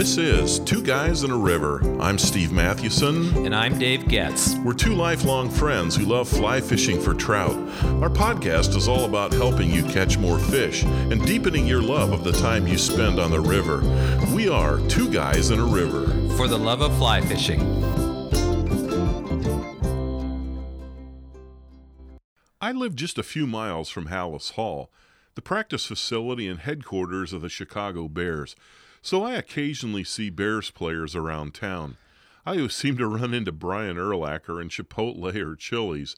This is Two Guys in a River. I'm Steve Mathewson. And I'm Dave Getz. We're two lifelong friends who love fly fishing for trout. Our podcast is all about helping you catch more fish and deepening your love of the time you spend on the river. We are Two Guys in a River. For the love of fly fishing. I live just a few miles from Halas Hall, the practice facility and headquarters of the Chicago Bears so I occasionally see Bears players around town. I always seem to run into Brian Urlacher in Chipotle or Chili's.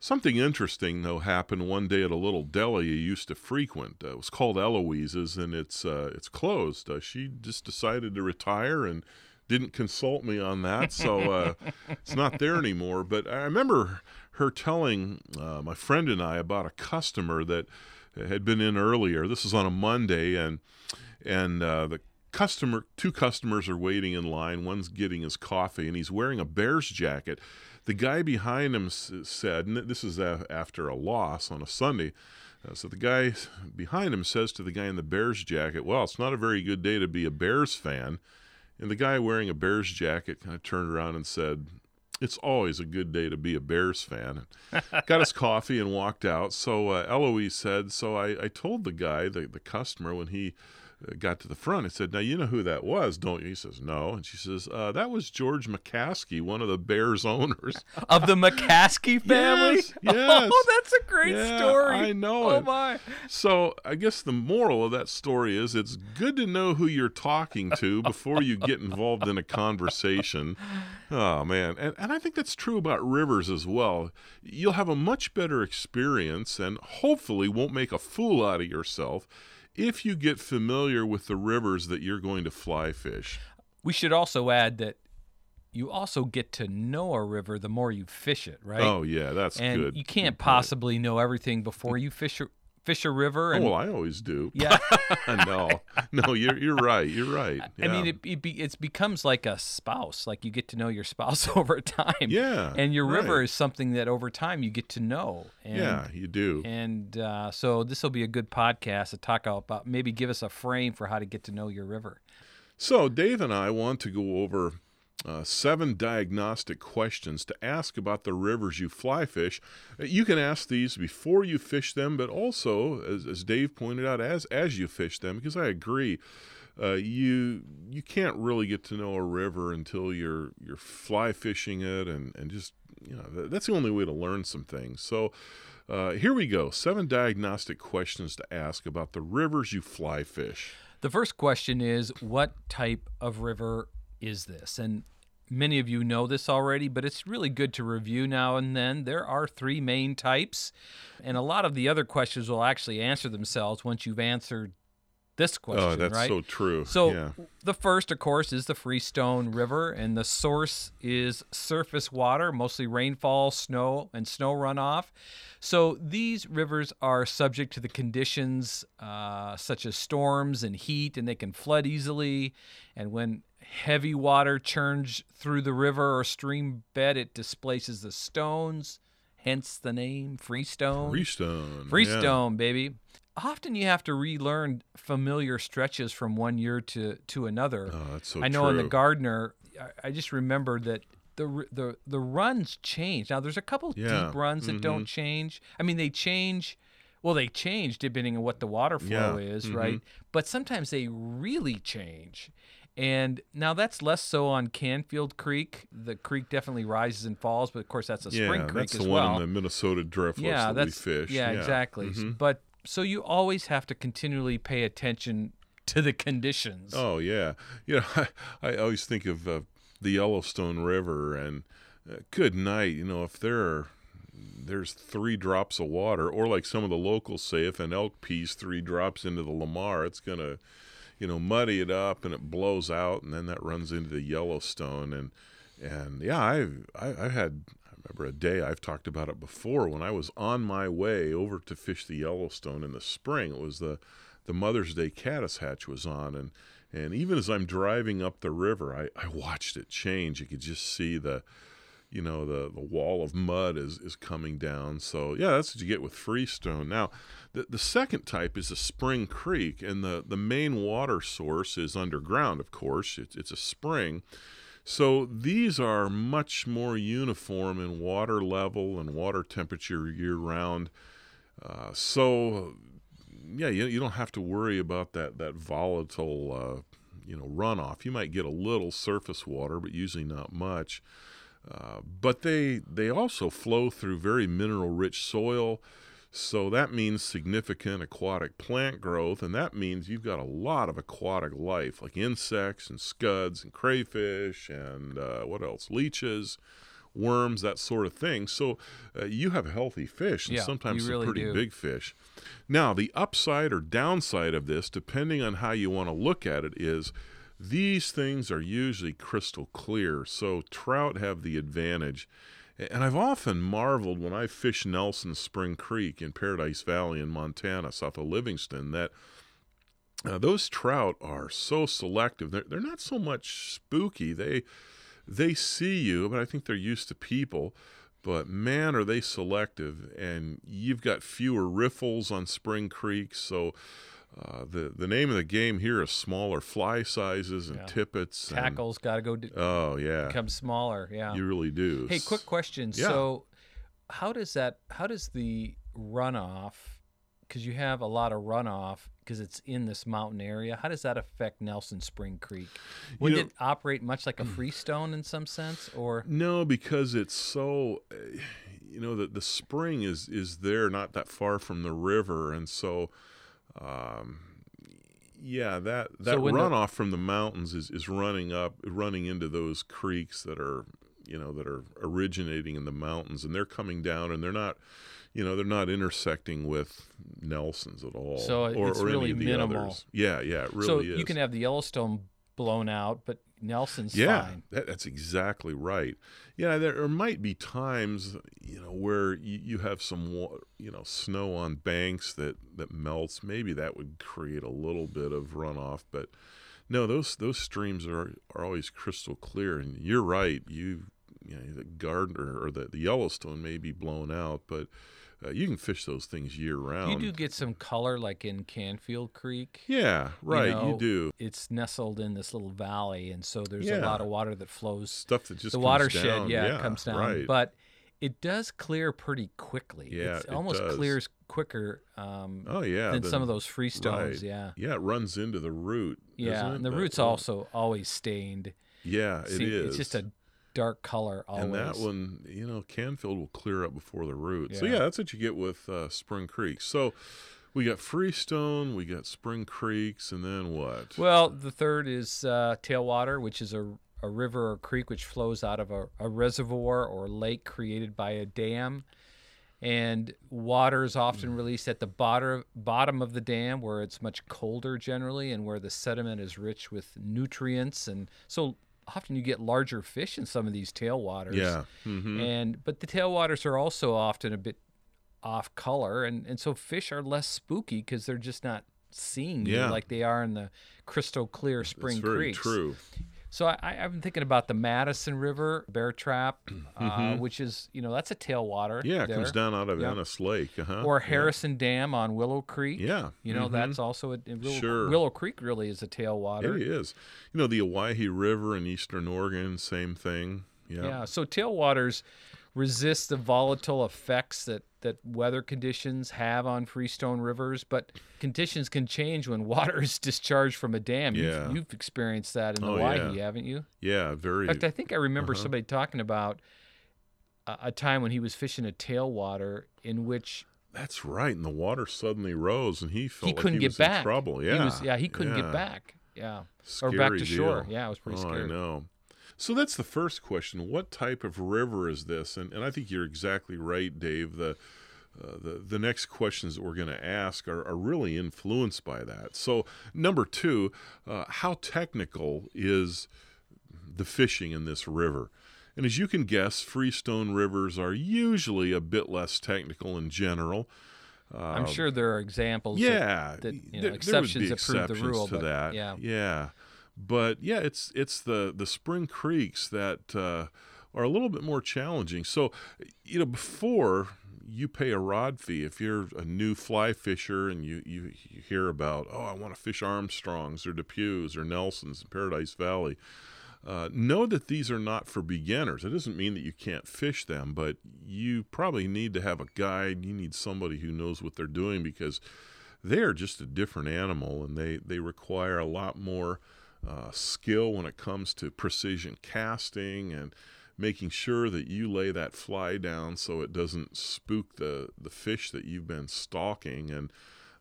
Something interesting, though, happened one day at a little deli I used to frequent. Uh, it was called Eloise's, and it's uh, it's closed. Uh, she just decided to retire and didn't consult me on that, so uh, it's not there anymore. But I remember her telling uh, my friend and I about a customer that had been in earlier. This was on a Monday, and and uh, the customer, two customers are waiting in line. One's getting his coffee, and he's wearing a Bears jacket. The guy behind him said, and this is after a loss on a Sunday. Uh, so the guy behind him says to the guy in the Bears jacket, "Well, it's not a very good day to be a Bears fan." And the guy wearing a Bears jacket kind of turned around and said, it's always a good day to be a Bears fan. Got his coffee and walked out. So uh, Eloise said, so I, I told the guy, the, the customer, when he got to the front and said, Now, you know who that was, don't you? He says, No. And she says, uh, That was George McCaskey, one of the Bears owners. Of the McCaskey family? Yes. yes. Oh, that's a great yeah, story. I know oh, it. my. So I guess the moral of that story is it's good to know who you're talking to before you get involved in a conversation. Oh, man. And, and I think that's true about rivers as well. You'll have a much better experience and hopefully won't make a fool out of yourself if you get familiar with the rivers that you're going to fly fish. We should also add that you also get to know a river the more you fish it, right? Oh yeah, that's and good. You can't possibly know everything before you fish fish a river. And, oh, well, I always do. Yeah. no, no, you're you're right. You're right. Yeah. I mean, it, it, be, it becomes like a spouse. Like you get to know your spouse over time. Yeah. And your right. river is something that over time you get to know. And, yeah, you do. And uh, so this will be a good podcast to talk about. Maybe give us a frame for how to get to know your river. So Dave and I want to go over uh, seven diagnostic questions to ask about the rivers you fly fish. Uh, you can ask these before you fish them, but also, as, as Dave pointed out, as as you fish them, because I agree. Uh, you you can't really get to know a river until you're you're fly fishing it and and just you know that's the only way to learn some things. So uh, here we go: seven diagnostic questions to ask about the rivers you fly fish. The first question is, what type of river is this? And many of you know this already, but it's really good to review now and then. There are three main types, and a lot of the other questions will actually answer themselves once you've answered this question. Oh, that's right? so true. So yeah. the first, of course, is the Freestone River, and the source is surface water, mostly rainfall, snow, and snow runoff. So these rivers are subject to the conditions uh, such as storms and heat, and they can flood easily. And when heavy water churns through the river or stream bed, it displaces the stones, hence the name Freestone. Freestone. Freestone, yeah. baby. Often you have to relearn familiar stretches from one year to, to another. Oh, that's so I know true. in the Gardner, I, I just remember that the the the runs change. Now there's a couple Yeah. deep runs that Mhm. don't change. I mean they change well they change depending on what the water flow Yeah. is, Mhm. right? But sometimes they really change. And now that's less so on Canfield Creek. The creek definitely rises and falls, but of course that's a yeah, spring creek that's as the well. one in the Minnesota driftless yeah, that we fish. Yeah, exactly. Mhm. But so you always have to continually pay attention to the conditions. Oh yeah, you know I, I always think of uh, the Yellowstone River and uh, good night. You know if there are there's three drops of water, or like some of the locals say, if an elk pees three drops into the Lamar, it's gonna you know muddy it up and it blows out, and then that runs into the Yellowstone and and yeah, I've I've had. I remember a day I've talked about it before when I was on my way over to fish the Yellowstone in the spring. It was the the Mother's Day caddis hatch was on, and and even as I'm driving up the river, I, I watched it change. You could just see the you know the the wall of mud is is coming down. So yeah, that's what you get with freestone. Now, the the second type is a spring creek, and the the main water source is underground. Of course, it's it's a spring. So these are much more uniform in water level and water temperature year round. Uh, so yeah, you, you don't have to worry about that that volatile uh, you know runoff. You might get a little surface water, but usually not much. Uh, but they they also flow through very mineral rich soil. So that means significant aquatic plant growth, and that means you've got a lot of aquatic life, like insects and scuds and crayfish and uh, what else? Leeches, worms, that sort of thing. So uh, you have healthy fish, and Yeah, sometimes you some pretty do. big fish. Now, the upside or downside of this, depending on how you want to look at it, is these things are usually crystal clear. So trout have the advantage. And I've often marveled when I fish Nelson Spring Creek in Paradise Valley in Montana, south of Livingston, that uh, those trout are so selective. They're, they're not so much spooky. They they see you, but I think they're used to people. But man, are they selective! And you've got fewer riffles on Spring Creek, so uh, the the name of the game here is smaller fly sizes and Yeah. tippets. Tackles got to go d- oh yeah, become smaller. Yeah. you really do. Hey, quick question. Yeah. So, how does that? How does the runoff? Because you have a lot of runoff because it's in this mountain area. How does that affect Nelson Spring Creek? Would know- it operate much like a freestone in some sense, or No, because it's so, uh, you know, that the spring is is there, not that far from the river, and so, um, yeah, that that the- runoff from the mountains is is running up, running into those creeks that are, you know, that are originating in the mountains, and they're coming down, and they're not. You know they're not intersecting with Nelsons at all, So or, it's or really any of the minimal. others. Yeah, yeah, it really so is. you can have the Yellowstone blown out, but Nelson's yeah, fine. That, that's exactly right. Yeah, there might be times, you know, where you, you have some, you know, snow on banks that that melts. Maybe that would create a little bit of runoff, but no, those those streams are are always crystal clear. And you're right. You, you know, the Gardner or the, the Yellowstone may be blown out, but uh, you can fish those things year round. You do get some color, like in Canfield Creek. Yeah, right. You, know, do It's nestled in this little valley, and so there's a lot of water that flows stuff that just the watershed, down. yeah, it comes down. Right. But it does clear pretty quickly. Yeah, it almost does. clears quicker um, oh yeah, than the- some of those freestones. right. Yeah, Yeah, it runs into the root. yeah, and the That root's also always stained. Yeah, it is. See, It's just a dark color always. And that one, you know, Canfield will clear up before the root. So Yeah. yeah, that's what you get with uh, Spring Creek. So we got Freestone, we got Spring Creeks, and then what? Well, the third is uh, tailwater, which is a, a river or creek which flows out of a, a reservoir or lake created by a dam. And water is often released at the bottom, bottom of the dam where it's much colder generally and where the sediment is rich with nutrients. And so often you get larger fish in some of these tailwaters. yeah. hmm And but the tailwaters are also often a bit off color, and and so fish are less spooky because they're just not seeing you like they are in the crystal clear spring creek. That's very creeks. true. So I, I've been thinking about the Madison River Bear Trap, uh, Mhm. which is you know that's a tailwater. Yeah, it there. comes down out of Yep. Ennis Lake. Uh-huh. Or Yeah. Harrison Dam on Willow Creek. Yeah. You know mhm. that's also a, a Willow, Sure. Willow Creek really is a tailwater. It is. You know, the Owyhee River in eastern Oregon, same thing. Yeah. Yeah. So tailwaters resist the volatile effects that, that weather conditions have on freestone rivers, but conditions can change when water is discharged from a dam. Yeah. You've, you've experienced that in the Oh, yeah. haven't you? Yeah, very. In fact, I think I remember Uh-huh. somebody talking about a, a time when he was fishing a tailwater in which that's right. And the water suddenly rose, and he felt he like couldn't he get was in back. trouble. Yeah. He was, yeah, he couldn't yeah. get back. Yeah. Scary or back to deal. shore. Yeah, it was pretty oh, scary. I know. So that's the first question. What type of river is this? And, and I think you're exactly right, Dave. The uh, the the next questions that we're going to ask are, are really influenced by that. So number two, uh, how technical is the fishing in this river? And as you can guess, freestone rivers are usually a bit less technical in general. I'm Uh, sure there are examples. yeah, that, you know, there- there would exceptions be that prove the rule, to that. yeah. yeah. But yeah, it's it's the the spring creeks that uh, are a little bit more challenging. So, you know, before you pay a rod fee if you're a new fly fisher and you, you, you hear about oh I want to fish Armstrongs or DePuys or Nelsons in Paradise Valley. Uh, know that these are not for beginners. It doesn't mean that you can't fish them, but you probably need to have a guide. You need somebody who knows what they're doing because they are just a different animal and they, they require a lot more uh, skill when it comes to precision casting and making sure that you lay that fly down so it doesn't spook the, the fish that you've been stalking. And,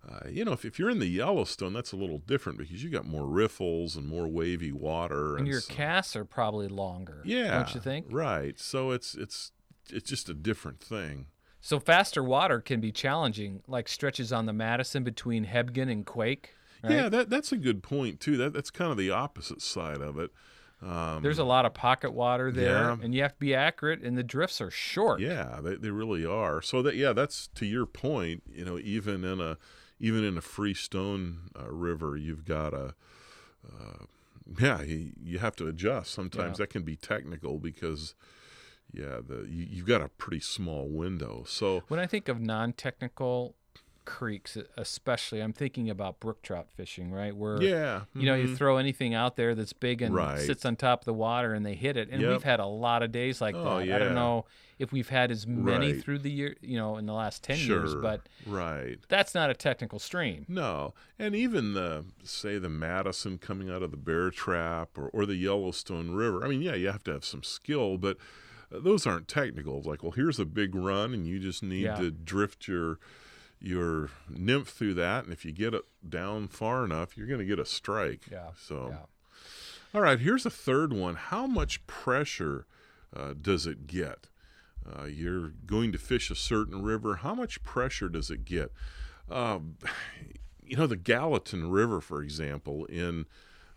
uh, you know, if, if you're in the Yellowstone, that's a little different because you got more riffles and more wavy water. And, your so, casts are probably longer. yeah, Don't you think? Right. So it's, it's, it's just a different thing. So faster water can be challenging, like stretches on the Madison between Hebgen and Quake. Right? Yeah, that, that's a good point, too. That, that's kind of the opposite side of it. Um, There's a lot of pocket water there, Yeah. and you have to be accurate, and the drifts are short. Yeah, they, they really are. So that yeah, that's to your point. You know, even in a even in a free stone uh, river, you've got a uh, yeah, you, you have to adjust. Sometimes Yeah. that can be technical because yeah, the you, you've got a pretty small window. So When I think of non-technical creeks, especially, I'm thinking about brook trout fishing, right? Where yeah, you know you mhm. throw anything out there that's big and Right. sits on top of the water, and they hit it. And Yep. we've had a lot of days like Oh, that. I don't know if we've had as many Right. through the year, you know, in the last ten sure, years, but right. that's not a technical stream. No, and even the say the Madison coming out of the Bear Trap or, or the Yellowstone River. I mean, yeah, you have to have some skill, but uh, those aren't technical. It's like, well, here's a big run, and you just need Yeah. to drift your your nymph through that, and if you get it down far enough, you're going to get a strike. Yeah, So, yeah. all right, here's a third one. How much pressure uh, does it get? Uh, you're going to fish a certain river. How much pressure does it get? Um, you know, the Gallatin River, for example, in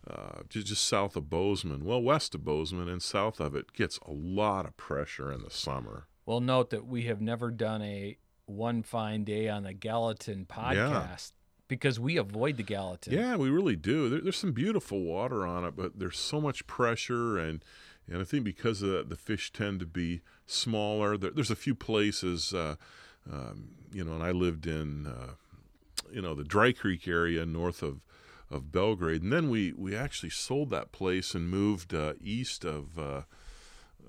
uh, ju- just south of Bozeman, well, west of Bozeman and south of it, gets a lot of pressure in the summer. Well, note that we have never done a one fine day on the Gallatin podcast because we avoid the Gallatin. Yeah, we really do. There, there's some beautiful water on it, but there's so much pressure, and and I think because of that, the fish tend to be smaller. There, there's a few places, uh, um, you know, and I lived in, uh, you know, the Dry Creek area north of of Belgrade, and then we we actually sold that place and moved uh, east of.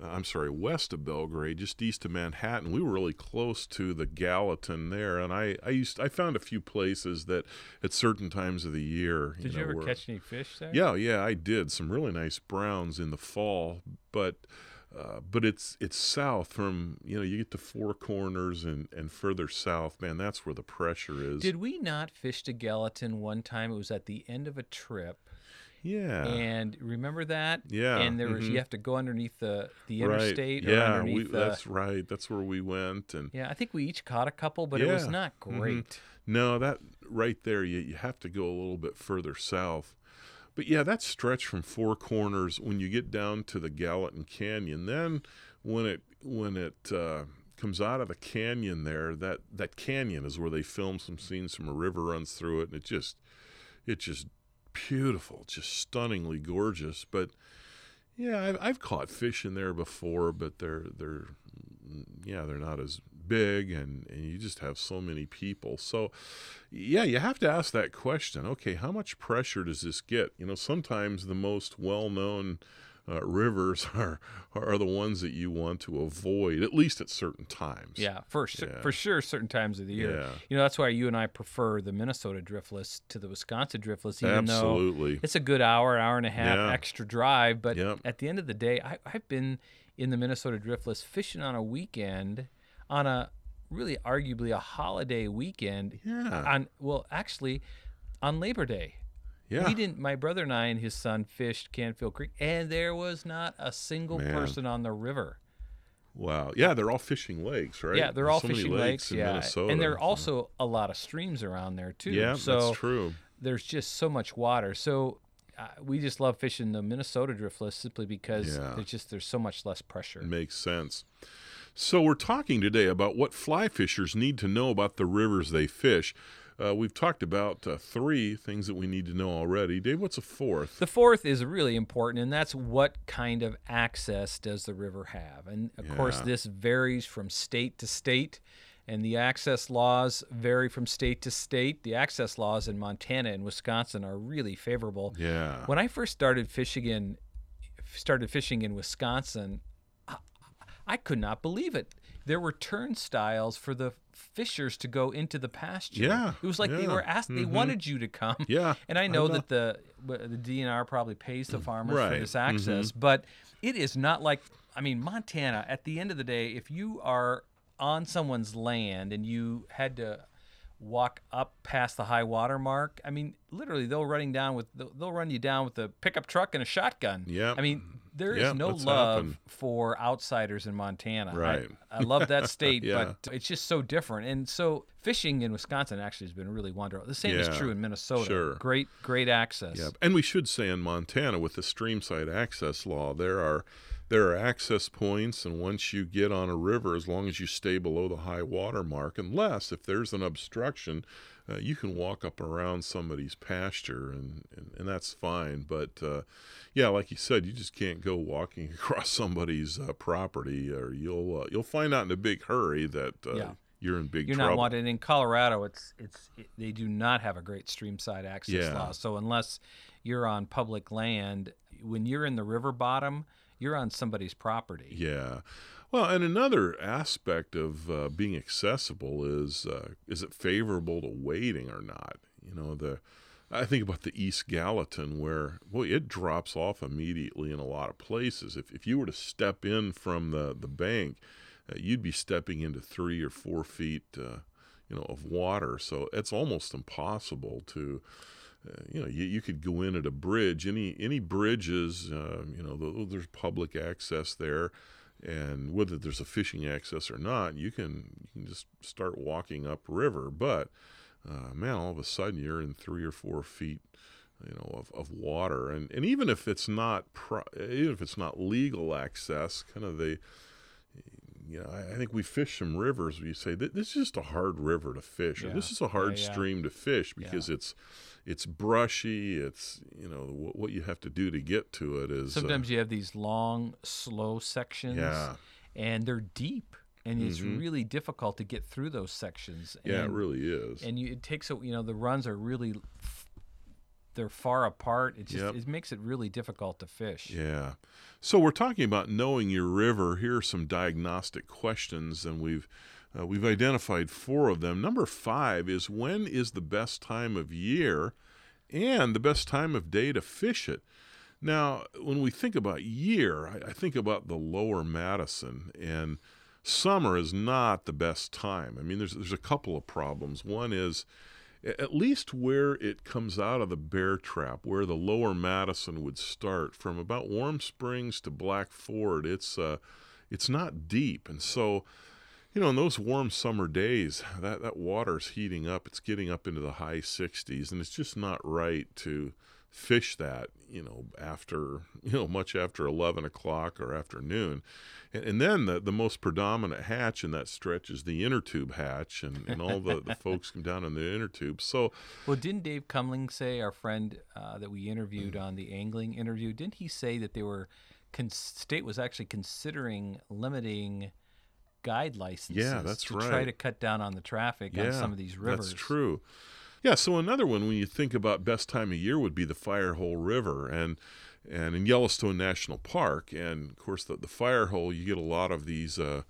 I'm sorry, west of Belgrade, just east of Manhattan. We were really close to the Gallatin there, and I, I used I found a few places that at certain times of the year. Did you, know, ever were- catch any fish there? Yeah, yeah, I did some really nice browns in the fall, but uh, but it's it's south from you know you get to Four Corners and and further south, man. That's where the pressure is. Did we not fish to Gallatin one time? It was at the end of a trip. Yeah, And remember that? Yeah, And there was mhm. you have to go underneath the the interstate or Yeah, we, the that's right. That's where we went, and Yeah, I think we each caught a couple, but it was Yeah, not mhm. great. No, that right there, you, you have to go a little bit further south. But yeah, that stretch from Four Corners when you get down to the Gallatin Canyon, then when it when it uh, comes out of the canyon there, that that canyon is where they film some scenes from a river runs through it, and it just it just beautiful, just stunningly gorgeous. But yeah, I've, I've caught fish in there before, but they're they're yeah they're not as big, and and you just have so many people. So yeah, you have to ask that question. Okay, how much pressure does this get? You know, sometimes the most well known. Uh, rivers are are the ones that you want to avoid at least at certain times. Yeah, for sure, Yeah. for sure, certain times of the year. Yeah. You know, that's why you and I prefer the Minnesota driftless to the Wisconsin driftless, even though absolutely. it's a good hour, hour and a half Yeah. extra drive. But Yep. at the end of the day, I, I've been in the Minnesota driftless fishing on a weekend, on a really arguably a holiday weekend. Yeah. On well, actually, on Labor Day. Yeah. We didn't. My brother and I and his son fished Canfield Creek, and there was not a single Man. person on the river. Wow. Yeah, they're all fishing lakes, right? Yeah, they're all so fishing lakes. in yeah, Minnesota. and there are also a lot of streams around there too. Yeah, so that's true. there's just so much water. So uh, we just love fishing the Minnesota driftless simply because Yeah. there's just there's so much less pressure. Makes sense. So we're talking today about what fly fishers need to know about the rivers they fish. Uh, we've talked about uh, three things that we need to know already. Dave, what's a fourth? The fourth is really important, and that's what kind of access does the river have? And of course, this varies from state to state, and the access laws vary from state to state. The access laws in Montana and Wisconsin are really favorable. Yeah. When I first started fishing in started fishing in Wisconsin, I, I could not believe it. There were turnstiles for the fishers to go into the pasture. Yeah, it was like they were asked. They mhm. wanted you to come. Yeah, and I I know that the the DNR probably pays the farmers for Right, Mm-hmm. this access, but it is not like I mean Montana. At the end of the day, if you are on someone's land and you had to walk up past the high water mark, I mean literally they'll running down with they'll, they'll run you down with a pickup truck and a shotgun. Yeah. I mean there is Yep, no love happened. for outsiders in Montana. Right. I, love that state, Yeah. but it's just so different. And so fishing in Wisconsin actually has been really wonderful. The same is true in Minnesota. sure. Great, great access. Yeah, and we should say in Montana with the streamside access law, there are there are access points, and once you get on a river, as long as you stay below the high water mark, unless if there's an obstruction, uh, you can walk up around somebody's pasture, and and, and that's fine. But uh, yeah, like you said, you just can't go walking across somebody's uh, property, or you'll uh, you'll find out in a big hurry that uh, Yeah. you're in big trouble. You're trouble. not wanted in Colorado. It's it's it, they do not have a great streamside access Yeah. law. So unless you're on public land, when you're in the river bottom, you're on somebody's property. Yeah. Well, and another aspect of uh, being accessible is uh, is it favorable to wading or not? You know, the I think about the East Gallatin where boy it drops off immediately in a lot of places. If if you were to step in from the the bank, uh, you'd be stepping into three or four feet, uh, you know, of water. So it's almost impossible to uh, you know, you, you could go in at a bridge. Any any bridges, uh, you know, th- there's public access there, and whether there's a fishing access or not, you can you can just start walking upriver. But uh, man, all of a sudden you're in three or four feet, you know, of, of water, and and even if it's not pro- even if it's not legal access, kind of the you know, I, I think we fish some rivers where you say this is just a hard river to fish, or this is a hard Yeah, yeah. stream to fish because it's it's brushy. It's you know what, what you have to do to get to it is uh, Sometimes you have these long, slow sections, Yeah. and they're deep, and it's Mhm. really difficult to get through those sections. yeah, it really is. and you, it takes a you know the runs are really they're far apart. It just Yep. it makes it really difficult to fish. Yeah. So we're talking about knowing your river. Here are some diagnostic questions, and we've uh, we've identified four of them. Number five is when is the best time of year and the best time of day to fish it. Now, when we think about year, I, I think about the lower Madison, and summer is not the best time. I mean, there's there's a couple of problems. One is at least where it comes out of the bear trap, where the lower Madison would start, from about Warm Springs to Black Ford, it's uh, it's not deep, and so you know in those warm summer days, that that water's heating up, it's getting up into the high 60s, and it's just not right to fish that you know after you know much after 11 o'clock or afternoon and, and then the, the most predominant hatch in that stretch is the inner tube hatch and, and all the, the folks come down in the inner tube so Well, didn't Dave Kumlien say, our friend uh, that we interviewed Mm. on the angling interview, didn't he say that they were, con- state was actually considering limiting guide licenses that's to try to cut down on the traffic on some of these rivers? That's true. Yeah, so another one when you think about best time of year would be the Firehole River and and in Yellowstone National Park and of course the the Firehole you get a lot of these uh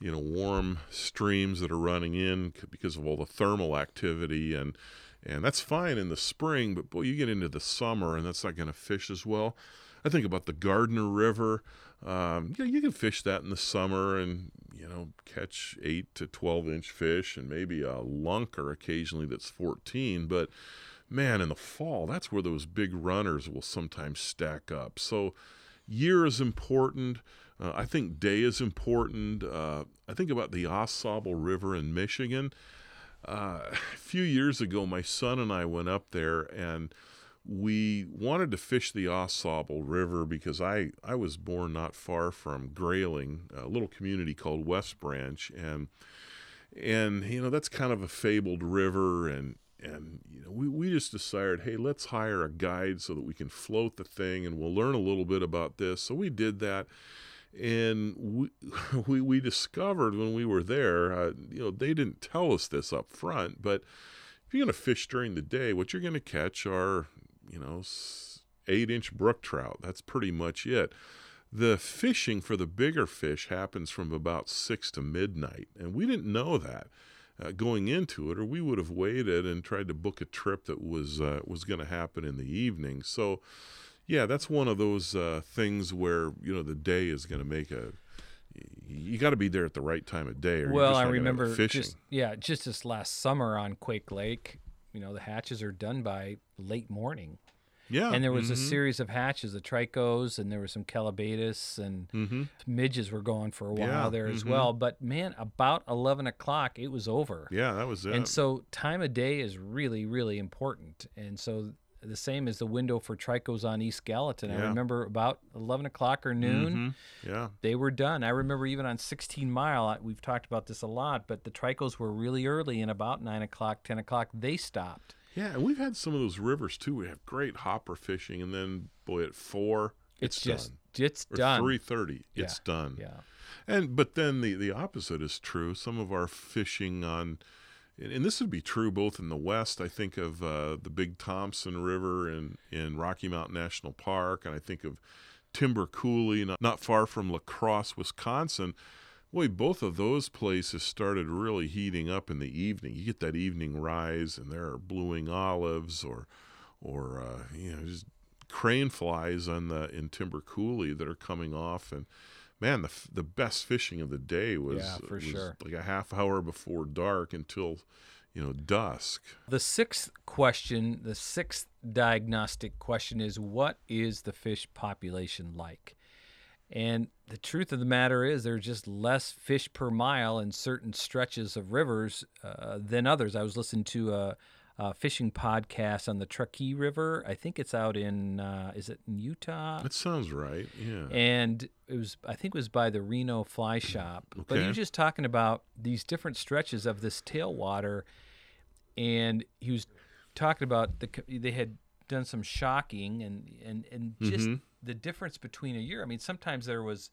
you know warm streams that are running in because of all the thermal activity and and that's fine in the spring but boy you get into the summer and that's not going to fish as well. I think about the Gardner River. Um, you, you can fish that in the summer and you know catch eight to twelve inch fish and maybe a lunker occasionally that's fourteen. But man, in the fall, that's where those big runners will sometimes stack up. So year is important. Uh, I think day is important. Uh, I think about the Au Sable River in Michigan. Uh, a few years ago, my son and I went up there and we wanted to fish the Au Sable River because I, I was born not far from Grayling, a little community called West Branch, and and you know that's kind of a fabled river, and and you know we, we just decided hey let's hire a guide so that we can float the thing and we'll learn a little bit about this. So we did that. And we we, we discovered when we were there uh, you know they didn't tell us this up front but if you're going to fish during the day what you're going to catch are you know eight inch brook trout that's pretty much it the fishing for the bigger fish happens from about six to midnight and we didn't know that uh, going into it, or we would have waited and tried to book a trip that was uh, was going to happen in the evening. So, yeah, that's one of those uh, things where you know the day is going to make a. You got to be there at the right time of day. Or well, I remember fishing. Just, yeah, just this last summer on Quake Lake, you know, the hatches are done by late morning. Yeah. And there was mm-hmm. a series of hatches, the trichos, and there were some callibaetis and mm-hmm. midges were going for a while yeah. there as mm-hmm. well. But man, about 11 o'clock, it was over. Yeah, that was it. And so time of day is really, really important. And so the same as the window for trichos on East Gallatin. Yeah. I remember about 11 o'clock or noon, mm-hmm. yeah, they were done. I remember even on 16 Mile, we've talked about this a lot, but the trichos were really early and about 9 o'clock, 10 o'clock, they stopped. Yeah, and we've had some of those rivers too. We have great hopper fishing, and then boy, at four, it's, it's just done. it's or done. Three thirty, it's yeah. done. Yeah, and but then the the opposite is true. Some of our fishing on, and this would be true both in the west. I think of uh, the Big Thompson River in in Rocky Mountain National Park, and I think of Timber Coulee, not, not far from La Crosse, Wisconsin Boy, both of those places started really heating up in the evening. You get that evening rise, and there are blue-winged olives or, or uh, you know, just crane flies on the in Timber Coulee that are coming off, and man, the the best fishing of the day was, yeah, for was sure. like a half hour before dark until you know dusk. The sixth question, the sixth diagnostic question is, what is the fish population like? And the truth of the matter is, there's just less fish per mile in certain stretches of rivers uh, than others. I was listening to a, a, fishing podcast on the Truckee River. I think it's out in, uh, is it in Utah? That sounds right. Yeah. And it was, I think it was by the Reno Fly Shop. Okay. But he was just talking about these different stretches of this tailwater, and he was talking about the they had done some shocking and and and just. Mm-hmm the difference between a year. I mean, sometimes there was,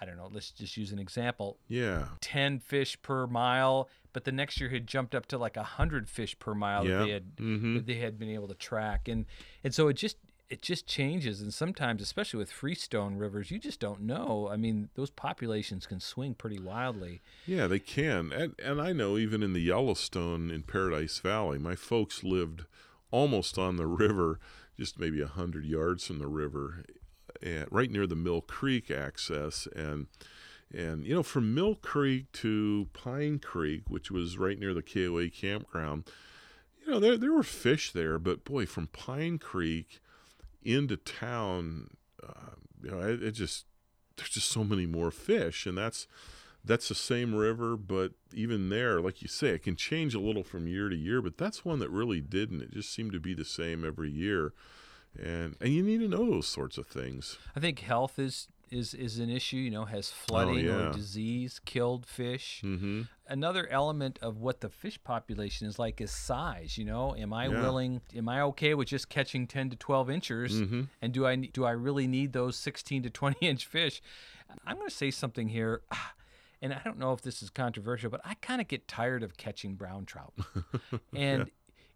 I don't know, let's just use an example. Yeah. 10 fish per mile, but the next year had jumped up to like 100 fish per mile yeah. that they had mm-hmm. that they had been able to track. And and so it just it just changes and sometimes especially with freestone rivers you just don't know i mean those populations can swing pretty wildly yeah they can and, and i know even in the yellowstone in paradise valley my folks lived almost on the river just maybe a hundred yards from the river, and right near the Mill Creek access, and and you know from Mill Creek to Pine Creek, which was right near the KOA campground, you know there there were fish there, but boy, from Pine Creek into town, uh, you know it, it just there's just so many more fish, and that's that's the same river, but even there, like you say, it can change a little from year to year. But that's one that really didn't. It just seemed to be the same every year, and and you need to know those sorts of things. I think health is is is an issue. You know, has flooding oh, yeah. or disease killed fish? Mm-hmm. Another element of what the fish population is like is size. You know, am I yeah. willing? Am I okay with just catching ten to twelve inches? Mm-hmm. And do I do I really need those sixteen to twenty inch fish? I'm going to say something here. and I don't know if this is controversial, but I kind of get tired of catching brown trout. and yeah.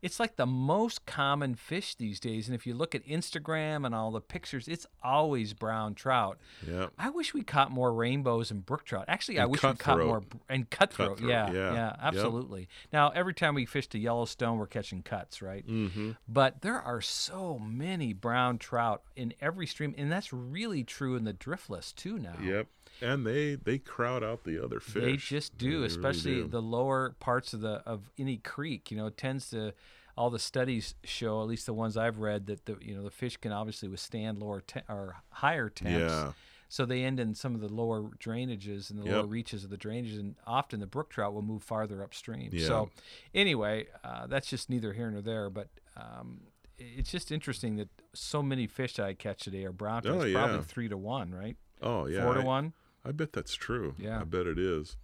It's like the most common fish these days. And if you look at Instagram and all the pictures, it's always brown trout. Yeah. I wish we caught more rainbows and brook trout. Actually, and I wish we caught more and cutthroat. cutthroat yeah, yeah, yeah, absolutely. Yep. Now, every time we fish the Yellowstone, we're catching cuts, right? Mm-hmm. But there are so many brown trout in every stream, and that's really true in the driftless too now. Yep and they they crowd out the other fish. They just do, they especially really do. the lower parts of the of any creek. You know, it tends to. All the studies show, at least the ones I've read, that the you know the fish can obviously withstand lower te- or higher temps. Yeah. So they end in some of the lower drainages and the Yep. lower reaches of the drainages, and often the brook trout will move farther upstream. Yeah. So, anyway, uh, that's just neither here nor there. But um, it's just interesting that so many fish I catch today are brown trout. Oh, It's probably three to one, right? Oh yeah, Four to I- one. I bet that's true. Yeah. I bet it is.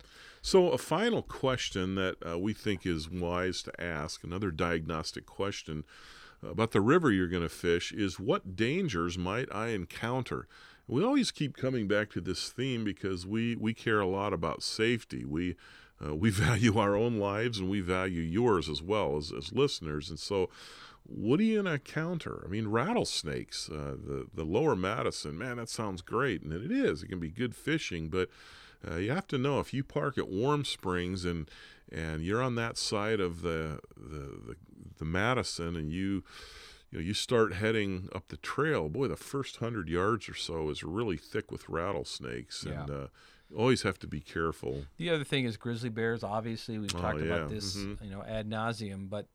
So, a final question that uh, we think is wise to ask, another diagnostic question about the river you're going to fish, is what dangers might I encounter? We always keep coming back to this theme because we, we care a lot about safety. We uh, we value our own lives and we value yours as well as, as listeners. And so, what are you going to encounter? I mean, rattlesnakes, uh, the, the lower Madison, man, that sounds great. And it is. It can be good fishing, but uh, you have to know if you park at Warm Springs and and you're on that side of the the, the, the Madison and you you know you start heading up the trail boy the first hundred yards or so is really thick with rattlesnakes Yeah. and uh, always have to be careful The other thing is grizzly bears. Obviously, we've Oh, talked yeah. about this, Mhm. you know, ad nauseum. But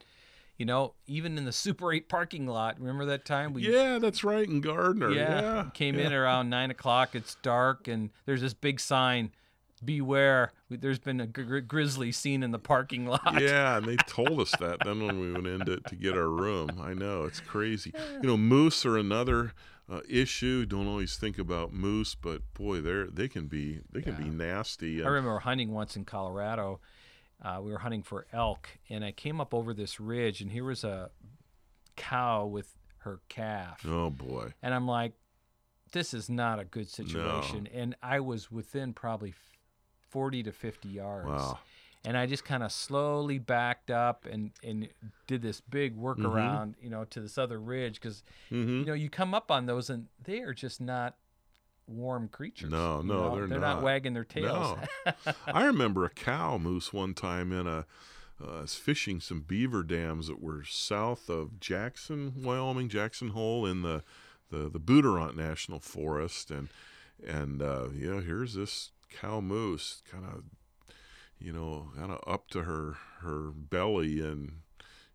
you know, even in the Super Eight parking lot, remember that time we yeah that's right in Gardner yeah, yeah, came yeah. in around nine o'clock. It's dark, and there's this big sign: "Beware." There's been a gr- grizzly seen in the parking lot. yeah, and they told us that then when we went in to, to get our room. I know it's crazy. You know, moose are another uh, issue. Don't always think about moose, but boy, they're they can be they can be nasty. I remember hunting once in Colorado. Uh, we were hunting for elk, and I came up over this ridge, and here was a cow with her calf, oh boy, and I'm like, "This is not a good situation." And I was within probably 40 to 50 yards. wow. And I just kind of slowly backed up and and did this big workaround, you know, to this other ridge because Mm-hmm. you know you come up on those and they are just not warm creatures. No, you no, know? they're not. not. wagging their tails. No. I remember a cow moose one time in a uh, I was fishing some beaver dams that were south of Jackson, Wyoming, Jackson Hole in the the the Bridger-Teton National Forest, and and uh, you know here's this cow moose kind of you know kind of up to her her belly and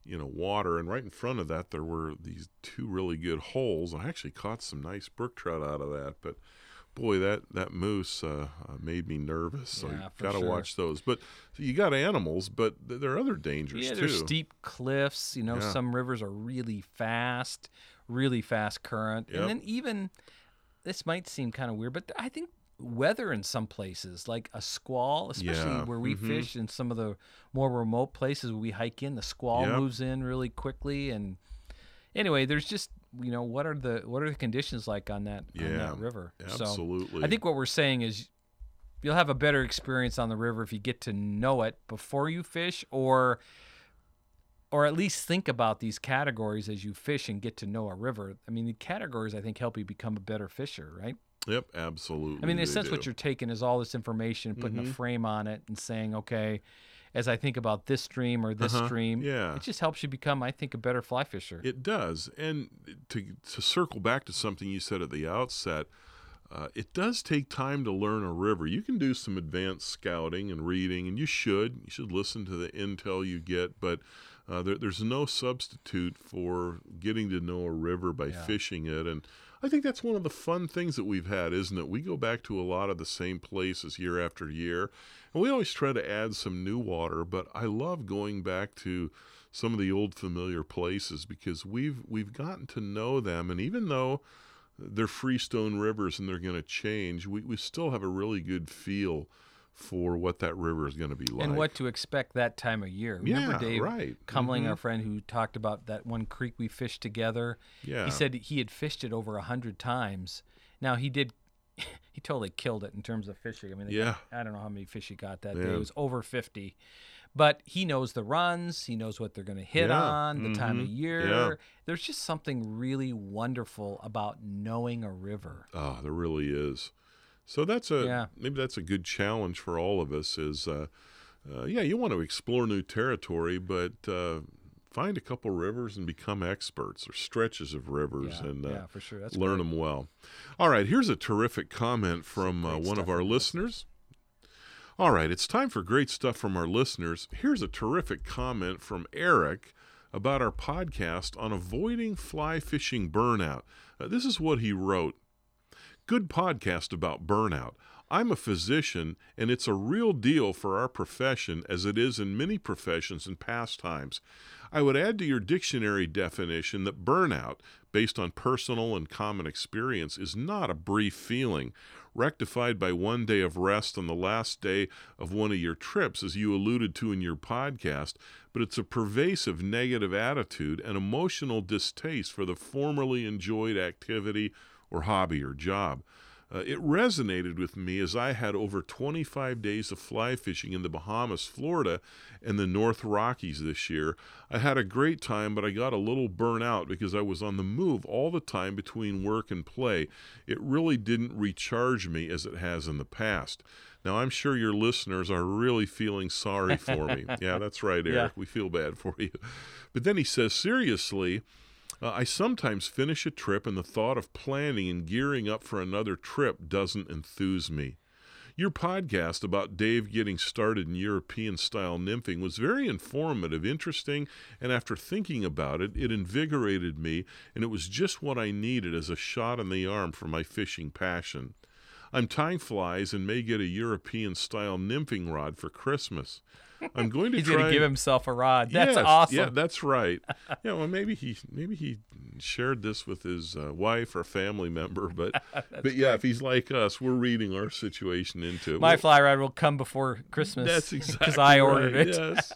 you know water, and right in front of that there were these two really good holes. I actually caught some nice brook trout out of that, but boy, that that moose uh, uh, made me nervous. So Yeah, you got to sure. watch those. But you got animals, but th- there are other dangers Yeah, too. there's steep cliffs. You know, Yeah. some rivers are really fast, really fast current, Yep. and then even this might seem kind of weird, but I think weather in some places, like a squall, especially Yeah, where we mhm. fish in some of the more remote places we hike in, the squall Yep. moves in really quickly, and anyway, there's just you know what are the what are the conditions like on that on Yeah, that river? So Absolutely. I think what we're saying is you'll have a better experience on the river if you get to know it before you fish or or at least think about these categories as you fish and get to know a river. I mean, the categories I think help you become a better fisher, right? Yep, absolutely. I mean, in a sense, what you're taking is all this information, putting a Mhm. frame on it, and saying, okay, as I think about this stream or this Uh-huh, stream, yeah. it just helps you become, I think, a better fly fisher. It does. And to to circle back to something you said at the outset, uh, it does take time to learn a river. You can do some advanced scouting and reading, and you should. You should listen to the intel you get, but uh, there, there's no substitute for getting to know a river by Yeah. fishing it. And I think that's one of the fun things that we've had, isn't it? We go back to a lot of the same places year after year, and we always try to add some new water. But I love going back to some of the old familiar places because we've we've gotten to know them, and even though they're freestone rivers and they're going to change, we, we still have a really good feel for what that river is going to be like. and what to expect that time of year. Remember Yeah, Dave right. Kumlien, Mhm. our friend who talked about that one creek we fished together? yeah, He said he had fished it over a hundred times. Now he did. He totally killed it in terms of fishing. I mean, yeah. got- I don't know how many fish he got that day. It was over fifty, but he knows the runs. He knows what they're going to hit Yeah. on, the time of Mhm. year. Yeah. There's just something really wonderful about knowing a river. Oh, there really is. So that's a Yeah. maybe that's a good challenge for all of us. Is uh, uh, yeah, you want to explore new territory, but uh, find a couple rivers and become experts or stretches of rivers Yeah, and uh, yeah, for sure. That's learn great. them well. All right, here's a terrific comment from uh, one of our listeners. All right, it's time for great stuff from our listeners. Here's a terrific comment from Eric about our podcast on avoiding fly fishing burnout. Uh, this is what he wrote. Good podcast about burnout. I'm a physician, and it's a real deal for our profession as it is in many professions and pastimes. I would add to your dictionary definition that burnout, based on personal and common experience, is not a brief feeling, rectified by one day of rest on the last day of one of your trips, as you alluded to in your podcast, but it's a pervasive negative attitude and emotional distaste for the formerly enjoyed activity or hobby or job. Uh, it resonated with me as I had over 25 days of fly fishing in the Bahamas, Florida, and the North Rockies this year. I had a great time, but I got a little burnt out because I was on the move all the time between work and play. It really didn't recharge me as it has in the past. Now, I'm sure your listeners are really feeling sorry for me. yeah, that's right, Eric. Yeah. We feel bad for you. But then he says, seriously, uh, I sometimes finish a trip, and the thought of planning and gearing up for another trip doesn't enthuse me. Your podcast about Dave getting started in European style nymphing was very informative, interesting, and after thinking about it, it invigorated me, and it was just what I needed as a shot in the arm for my fishing passion. I'm tying flies and may get a European style nymphing rod for Christmas. I'm going to He's try. going to give himself a rod. That's Yes, awesome. Yeah, that's right. yeah, well, maybe he maybe he shared this with his uh, wife or family member, but but yeah, if he's like us, we're reading our situation into it. My Well, fly rod will come before Christmas. that's exactly because I ordered right, it. Yes.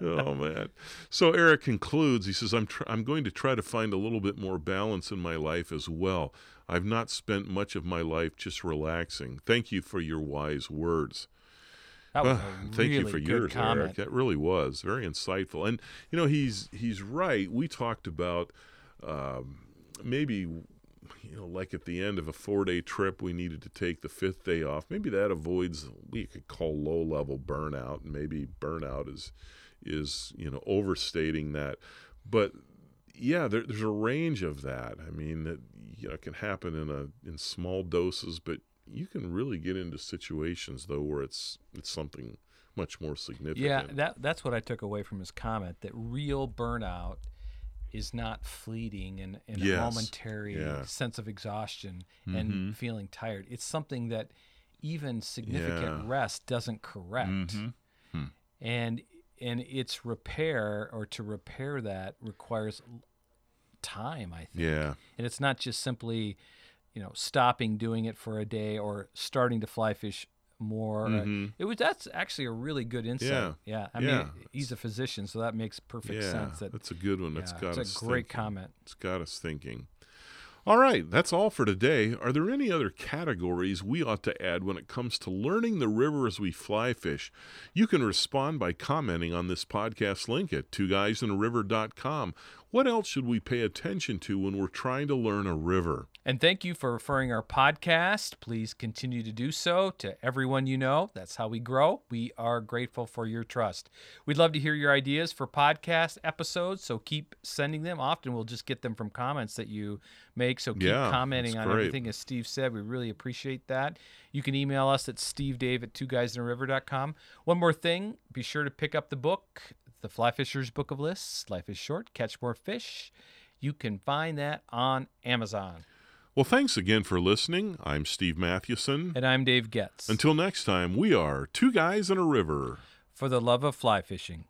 oh man. So Eric concludes. He says, "I'm tr- I'm going to try to find a little bit more balance in my life as well. I've not spent much of my life just relaxing. Thank you for your wise words." That was Well, thank you for yours, comment. Eric. That really was very insightful. And you know, he's he's right. We talked about um, maybe you know, like at the end of a four-day trip, we needed to take the fifth day off. Maybe that avoids we could call low-level burnout. And maybe burnout is is you know overstating that, but yeah, there, there's a range of that. I mean, it, you know, it can happen in a in small doses, but you can really get into situations though where it's it's something much more significant. Yeah, that that's what I took away from his comment. That real burnout is not fleeting and, and Yes, a momentary yeah. sense of exhaustion and Mhm. feeling tired. It's something that even significant Yeah. rest doesn't correct. Mhm. Hmm. And and its repair or to repair that requires time, I think. yeah, And it's not just simply, you know, stopping doing it for a day or starting to fly fish more. Uh, Mhm. It was that's actually a really good insight. Yeah. I Yeah. mean, he's a physician, so that makes perfect yeah. sense. That that's a good one. That's yeah, got it's us a great thinking. comment. It's got us thinking. All right, that's all for today. Are there any other categories we ought to add when it comes to learning the river as we fly fish? You can respond by commenting on this podcast link at twoguysandariver.com. What else should we pay attention to when we're trying to learn a river? And thank you for referring our podcast. Please continue to do so to everyone you know. That's how we grow. We are grateful for your trust. We'd love to hear your ideas for podcast episodes, so keep sending them. Often we'll just get them from comments that you make, so keep Yeah, commenting on great. everything. As Steve said, we really appreciate that. You can email us at stevedave at twoguysandariver.com. One more thing, be sure to pick up the book, The Fly Fisher's Book of Lists. Life is short, catch more fish. You can find that on Amazon. Well, thanks again for listening. I'm Steve Mathewson. And I'm Dave Getz. Until next time, we are Two Guys and a River. For the love of fly fishing.